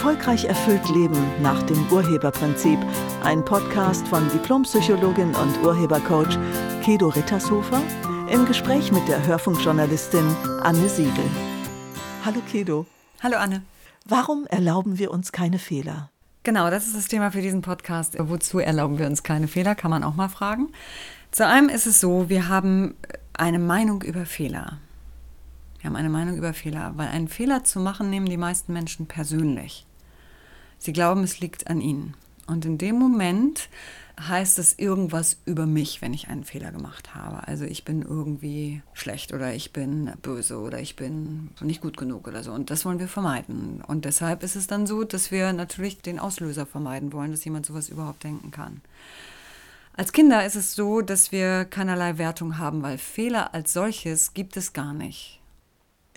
Erfolgreich erfüllt Leben nach dem Urheberprinzip. Ein Podcast von Diplompsychologin und Urhebercoach Kedo Rittershofer im Gespräch mit der Hörfunkjournalistin Anne Siegel. Hallo Kedo. Hallo Anne. Warum erlauben wir uns keine Fehler? Genau, das ist das Thema für diesen Podcast. Wozu erlauben wir uns keine Fehler, kann man auch mal fragen. Zu einem ist es so, wir haben eine Meinung über Fehler. Wir haben eine Meinung über Fehler, weil einen Fehler zu machen nehmen die meisten Menschen persönlich. Sie glauben, es liegt an ihnen. Und in dem Moment heißt es irgendwas über mich, wenn ich einen Fehler gemacht habe. Also ich bin irgendwie schlecht oder ich bin böse oder ich bin nicht gut genug oder so. Und das wollen wir vermeiden. Und deshalb ist es dann so, dass wir natürlich den Auslöser vermeiden wollen, dass jemand sowas überhaupt denken kann. Als Kinder ist es so, dass wir keinerlei Wertung haben, weil Fehler als solches gibt es gar nicht.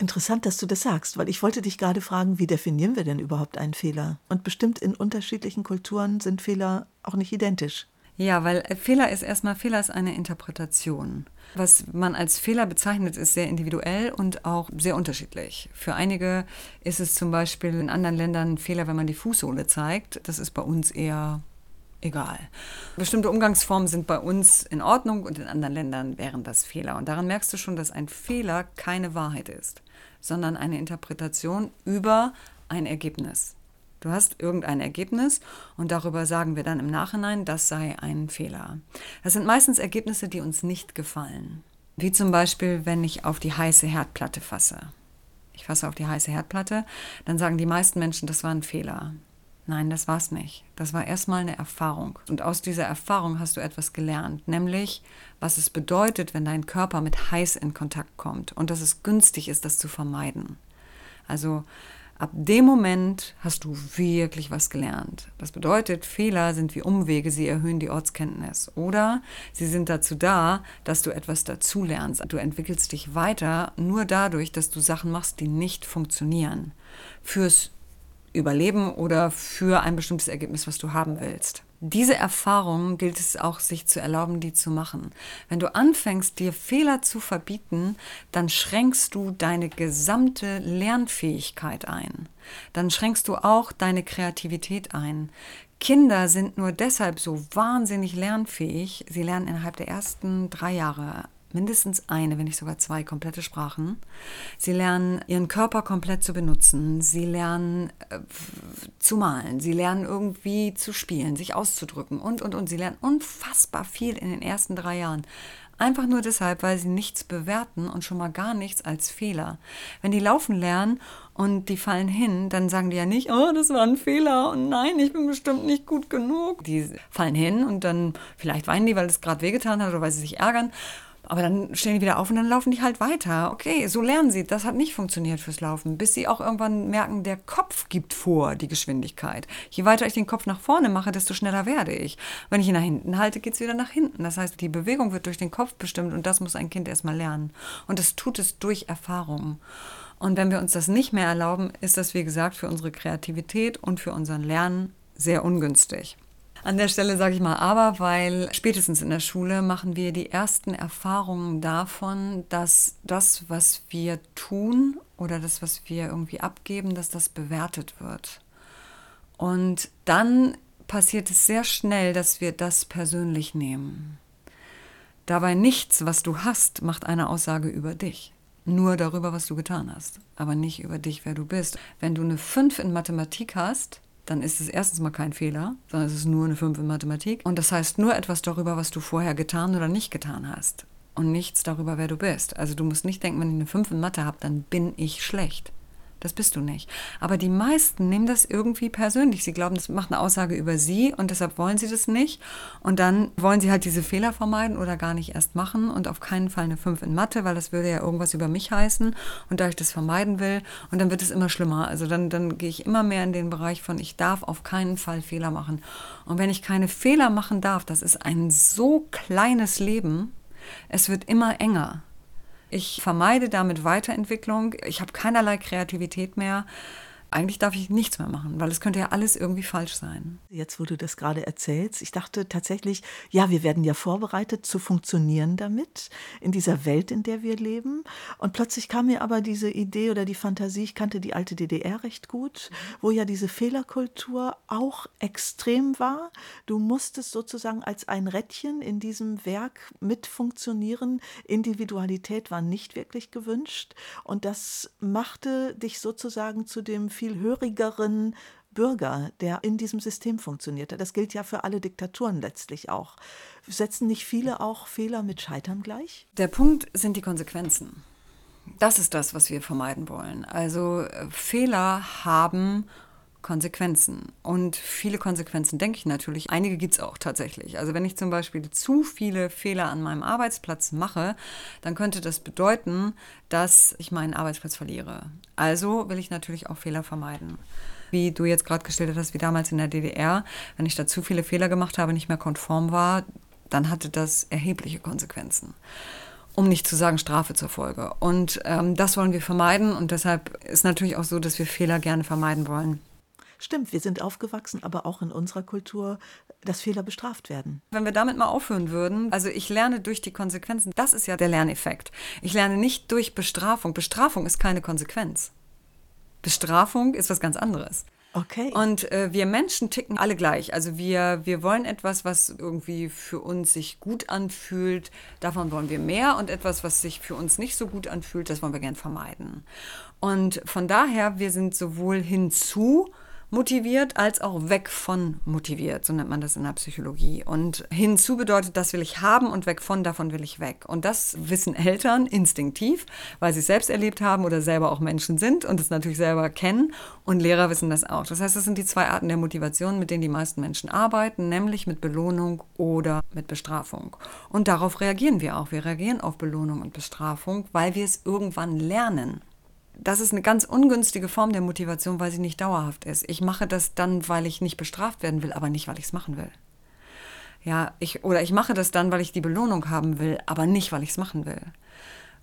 Interessant, dass du das sagst, weil ich wollte dich gerade fragen, wie definieren wir denn überhaupt einen Fehler? Und bestimmt in unterschiedlichen Kulturen sind Fehler auch nicht identisch. Ja, weil äh, Fehler ist erstmal, Fehler ist eine Interpretation. Was man als Fehler bezeichnet, ist sehr individuell und auch sehr unterschiedlich. Für einige ist es zum Beispiel in anderen Ländern ein Fehler, wenn man die Fußsohle zeigt. Das ist bei uns eher egal. Bestimmte Umgangsformen sind bei uns in Ordnung und in anderen Ländern wären das Fehler. Und daran merkst du schon, dass ein Fehler keine Wahrheit ist, sondern eine Interpretation über ein Ergebnis. Du hast irgendein Ergebnis und darüber sagen wir dann im Nachhinein, das sei ein Fehler. Das sind meistens Ergebnisse, die uns nicht gefallen. Wie zum Beispiel, wenn ich auf die heiße Herdplatte fasse. Ich fasse auf die heiße Herdplatte, dann sagen die meisten Menschen, das war ein Fehler. Nein, das war's nicht. Das war erstmal eine Erfahrung. Und aus dieser Erfahrung hast du etwas gelernt, nämlich was es bedeutet, wenn dein Körper mit heiß in Kontakt kommt und dass es günstig ist, das zu vermeiden. Also ab dem Moment hast du wirklich was gelernt. Das bedeutet, Fehler sind wie Umwege, sie erhöhen die Ortskenntnis. Oder sie sind dazu da, dass du etwas dazulernst. Du entwickelst dich weiter nur dadurch, dass du Sachen machst, die nicht funktionieren. Fürs Überleben oder für ein bestimmtes Ergebnis, was du haben willst. Diese Erfahrung gilt es auch, sich zu erlauben, die zu machen. Wenn du anfängst, dir Fehler zu verbieten, dann schränkst du deine gesamte Lernfähigkeit ein. Dann schränkst du auch deine Kreativität ein. Kinder sind nur deshalb so wahnsinnig lernfähig. Sie lernen innerhalb der ersten drei Jahre mindestens eine, wenn nicht sogar zwei komplette Sprachen. Sie lernen ihren Körper komplett zu benutzen. Sie lernen äh, zu malen. Sie lernen irgendwie zu spielen, sich auszudrücken und, und, und. Sie lernen unfassbar viel in den ersten drei Jahren. Einfach nur deshalb, weil sie nichts bewerten und schon mal gar nichts als Fehler. Wenn die laufen lernen und die fallen hin, dann sagen die ja nicht, oh, das war ein Fehler und nein, ich bin bestimmt nicht gut genug. Die fallen hin und dann vielleicht weinen die, weil es gerade wehgetan hat oder weil sie sich ärgern. Aber dann stehen die wieder auf und dann laufen die halt weiter. Okay, so lernen sie. Das hat nicht funktioniert fürs Laufen, bis sie auch irgendwann merken, der Kopf gibt vor die Geschwindigkeit. Je weiter ich den Kopf nach vorne mache, desto schneller werde ich. Wenn ich ihn nach hinten halte, geht es wieder nach hinten. Das heißt, die Bewegung wird durch den Kopf bestimmt und das muss ein Kind erstmal lernen. Und das tut es durch Erfahrung. Und wenn wir uns das nicht mehr erlauben, ist das, wie gesagt, für unsere Kreativität und für unseren Lernen sehr ungünstig. An der Stelle sage ich mal aber, weil spätestens in der Schule machen wir die ersten Erfahrungen davon, dass das, was wir tun oder das, was wir irgendwie abgeben, dass das bewertet wird. Und dann passiert es sehr schnell, dass wir das persönlich nehmen. Dabei nichts, was du hast, macht eine Aussage über dich. Nur darüber, was du getan hast, aber nicht über dich, wer du bist. Wenn du eine 5 in Mathematik hast, dann ist es erstens mal kein Fehler, sondern es ist nur eine 5 in Mathematik. Und das heißt nur etwas darüber, was du vorher getan oder nicht getan hast. Und nichts darüber, wer du bist. Also du musst nicht denken, wenn ich eine 5 in Mathe habe, dann bin ich schlecht. Das bist du nicht. Aber die meisten nehmen das irgendwie persönlich. Sie glauben, das macht eine Aussage über sie und deshalb wollen sie das nicht. Und dann wollen sie halt diese Fehler vermeiden oder gar nicht erst machen und auf keinen Fall eine 5 in Mathe, weil das würde ja irgendwas über mich heißen. Und da ich das vermeiden will, und dann wird es immer schlimmer. Also dann, dann gehe ich immer mehr in den Bereich von, ich darf auf keinen Fall Fehler machen. Und wenn ich keine Fehler machen darf, das ist ein so kleines Leben, es wird immer enger. Ich vermeide damit Weiterentwicklung. Ich habe keinerlei Kreativität mehr. Eigentlich darf ich nichts mehr machen, weil es könnte ja alles irgendwie falsch sein. Jetzt, wo du das gerade erzählst, ich dachte tatsächlich, ja, wir werden ja vorbereitet zu funktionieren damit, in dieser Welt, in der wir leben. Und plötzlich kam mir aber diese Idee oder die Fantasie, ich kannte die alte DDR recht gut, wo ja diese Fehlerkultur auch extrem war. Du musstest sozusagen als ein Rädchen in diesem Werk mit funktionieren. Individualität war nicht wirklich gewünscht. Und das machte dich sozusagen zu dem viel hörigeren Bürger, der in diesem System funktionierte. Das gilt ja für alle Diktaturen letztlich auch. Setzen nicht viele auch Fehler mit Scheitern gleich? Der Punkt sind die Konsequenzen. Das ist das, was wir vermeiden wollen. Also äh, Fehler haben Konsequenzen. Und viele Konsequenzen denke ich natürlich. Einige gibt es auch tatsächlich. Also wenn ich zum Beispiel zu viele Fehler an meinem Arbeitsplatz mache, dann könnte das bedeuten, dass ich meinen Arbeitsplatz verliere. Also will ich natürlich auch Fehler vermeiden. Wie du jetzt gerade gestellt hast, wie damals in der DDR, wenn ich da zu viele Fehler gemacht habe, nicht mehr konform war, dann hatte das erhebliche Konsequenzen um nicht zu sagen Strafe zur Folge. Und ähm, das wollen wir vermeiden und deshalb ist natürlich auch so, dass wir Fehler gerne vermeiden wollen. Stimmt, wir sind aufgewachsen, aber auch in unserer Kultur, dass Fehler bestraft werden. Wenn wir damit mal aufhören würden, also ich lerne durch die Konsequenzen, das ist ja der Lerneffekt. Ich lerne nicht durch Bestrafung. Bestrafung ist keine Konsequenz. Bestrafung ist was ganz anderes. Okay. Und äh, wir Menschen ticken alle gleich. Also wir, wir wollen etwas, was irgendwie für uns sich gut anfühlt, davon wollen wir mehr. Und etwas, was sich für uns nicht so gut anfühlt, das wollen wir gern vermeiden. Und von daher, wir sind sowohl hinzu motiviert als auch weg von motiviert, so nennt man das in der Psychologie. Und hinzu bedeutet, das will ich haben und weg von, davon will ich weg. Und das wissen Eltern instinktiv, weil sie es selbst erlebt haben oder selber auch Menschen sind und es natürlich selber kennen. Und Lehrer wissen das auch. Das heißt, das sind die zwei Arten der Motivation, mit denen die meisten Menschen arbeiten, nämlich mit Belohnung oder mit Bestrafung. Und darauf reagieren wir auch. Wir reagieren auf Belohnung und Bestrafung, weil wir es irgendwann lernen das ist eine ganz ungünstige Form der Motivation, weil sie nicht dauerhaft ist. Ich mache das dann, weil ich nicht bestraft werden will, aber nicht, weil ich es machen will. Ja, ich, oder ich mache das dann, weil ich die Belohnung haben will, aber nicht, weil ich es machen will.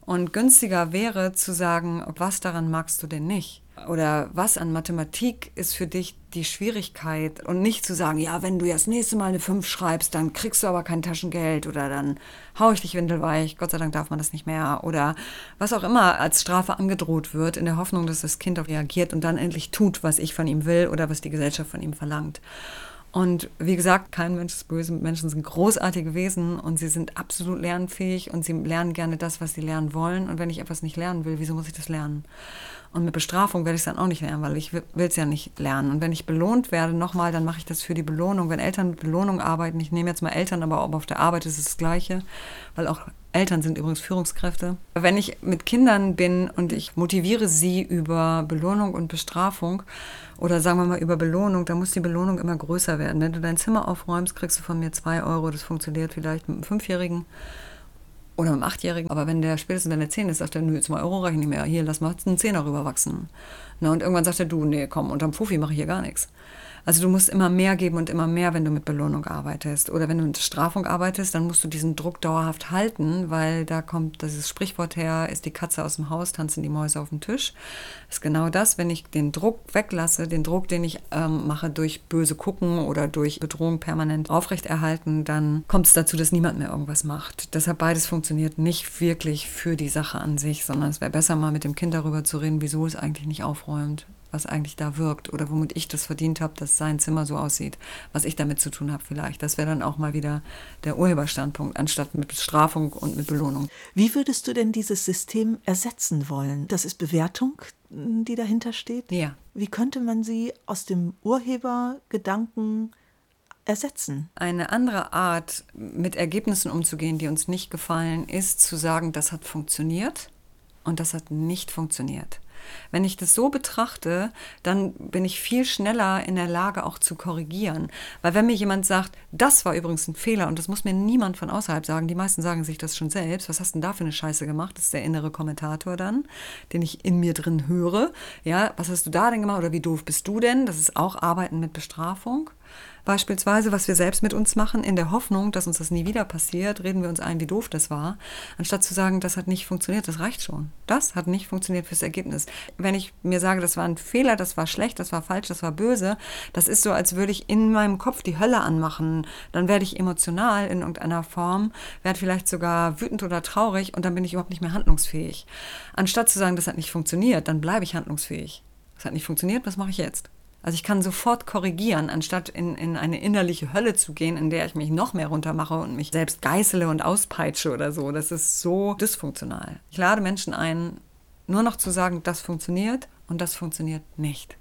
Und günstiger wäre zu sagen, was daran magst du denn nicht? Oder was an Mathematik ist für dich die Schwierigkeit? Und nicht zu sagen, ja, wenn du ja das nächste Mal eine 5 schreibst, dann kriegst du aber kein Taschengeld oder dann hau ich dich windelweich, Gott sei Dank darf man das nicht mehr. Oder was auch immer als Strafe angedroht wird, in der Hoffnung, dass das Kind auch reagiert und dann endlich tut, was ich von ihm will oder was die Gesellschaft von ihm verlangt. Und wie gesagt, kein Mensch ist böse. Menschen sind großartige Wesen und sie sind absolut lernfähig und sie lernen gerne das, was sie lernen wollen. Und wenn ich etwas nicht lernen will, wieso muss ich das lernen? Und mit Bestrafung werde ich es dann auch nicht lernen, weil ich will es ja nicht lernen. Und wenn ich belohnt werde, nochmal, dann mache ich das für die Belohnung. Wenn Eltern mit Belohnung arbeiten, ich nehme jetzt mal Eltern, aber auch auf der Arbeit ist es das Gleiche, weil auch Eltern sind übrigens Führungskräfte. Wenn ich mit Kindern bin und ich motiviere sie über Belohnung und Bestrafung oder sagen wir mal über Belohnung, dann muss die Belohnung immer größer werden. Wenn du dein Zimmer aufräumst, kriegst du von mir zwei Euro. Das funktioniert vielleicht mit einem Fünfjährigen oder einem Achtjährigen. Aber wenn der spätestens wenn der zehn ist, sagt er, nö, zwei Euro reichen nicht mehr. Hier, lass mal einen Zehner rüberwachsen. Na, und irgendwann sagt er, du, nee, komm, unterm Fuffi mache ich hier gar nichts. Also du musst immer mehr geben und immer mehr, wenn du mit Belohnung arbeitest. Oder wenn du mit Strafung arbeitest, dann musst du diesen Druck dauerhaft halten, weil da kommt dieses Sprichwort her, ist die Katze aus dem Haus, tanzen die Mäuse auf dem Tisch. Das ist genau das, wenn ich den Druck weglasse, den Druck, den ich ähm, mache durch böse Gucken oder durch Bedrohung permanent aufrechterhalten, dann kommt es dazu, dass niemand mehr irgendwas macht. Deshalb beides funktioniert nicht wirklich für die Sache an sich, sondern es wäre besser mal mit dem Kind darüber zu reden, wieso es eigentlich nicht aufräumt was eigentlich da wirkt oder womit ich das verdient habe, dass sein Zimmer so aussieht, was ich damit zu tun habe vielleicht. Das wäre dann auch mal wieder der Urheberstandpunkt, anstatt mit Bestrafung und mit Belohnung. Wie würdest du denn dieses System ersetzen wollen? Das ist Bewertung, die dahinter steht? Ja. Wie könnte man sie aus dem Urhebergedanken ersetzen? Eine andere Art, mit Ergebnissen umzugehen, die uns nicht gefallen, ist zu sagen, das hat funktioniert und das hat nicht funktioniert. Wenn ich das so betrachte, dann bin ich viel schneller in der Lage auch zu korrigieren. Weil wenn mir jemand sagt, das war übrigens ein Fehler und das muss mir niemand von außerhalb sagen, die meisten sagen sich das schon selbst, was hast du denn da für eine Scheiße gemacht? Das ist der innere Kommentator dann, den ich in mir drin höre. Ja, was hast du da denn gemacht oder wie doof bist du denn? Das ist auch Arbeiten mit Bestrafung. Beispielsweise, was wir selbst mit uns machen, in der Hoffnung, dass uns das nie wieder passiert, reden wir uns ein, wie doof das war, anstatt zu sagen, das hat nicht funktioniert, das reicht schon. Das hat nicht funktioniert fürs Ergebnis. Wenn ich mir sage, das war ein Fehler, das war schlecht, das war falsch, das war böse, das ist so, als würde ich in meinem Kopf die Hölle anmachen. Dann werde ich emotional in irgendeiner Form, werde vielleicht sogar wütend oder traurig und dann bin ich überhaupt nicht mehr handlungsfähig. Anstatt zu sagen, das hat nicht funktioniert, dann bleibe ich handlungsfähig. Das hat nicht funktioniert, was mache ich jetzt? Also ich kann sofort korrigieren, anstatt in, in eine innerliche Hölle zu gehen, in der ich mich noch mehr runtermache und mich selbst geißele und auspeitsche oder so. Das ist so dysfunktional. Ich lade Menschen ein, nur noch zu sagen, das funktioniert und das funktioniert nicht.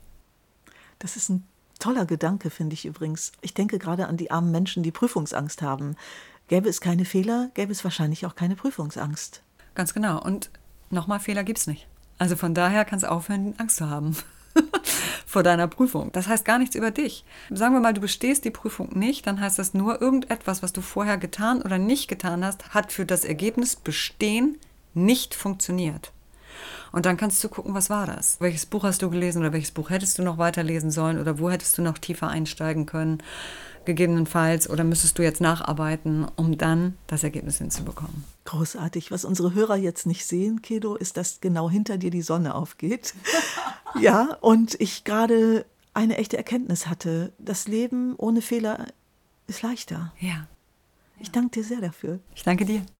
Das ist ein toller Gedanke, finde ich übrigens. Ich denke gerade an die armen Menschen, die Prüfungsangst haben. Gäbe es keine Fehler, gäbe es wahrscheinlich auch keine Prüfungsangst. Ganz genau. Und nochmal, Fehler gibt es nicht. Also von daher kannst du aufhören, Angst zu haben. vor deiner Prüfung. Das heißt gar nichts über dich. Sagen wir mal, du bestehst die Prüfung nicht, dann heißt das nur, irgendetwas, was du vorher getan oder nicht getan hast, hat für das Ergebnis Bestehen nicht funktioniert. Und dann kannst du gucken, was war das? Welches Buch hast du gelesen oder welches Buch hättest du noch weiterlesen sollen oder wo hättest du noch tiefer einsteigen können, gegebenenfalls, oder müsstest du jetzt nacharbeiten, um dann das Ergebnis hinzubekommen. Großartig. Was unsere Hörer jetzt nicht sehen, Kedo, ist, dass genau hinter dir die Sonne aufgeht. ja, und ich gerade eine echte Erkenntnis hatte. Das Leben ohne Fehler ist leichter. Ja. Ich danke dir sehr dafür. Ich danke dir.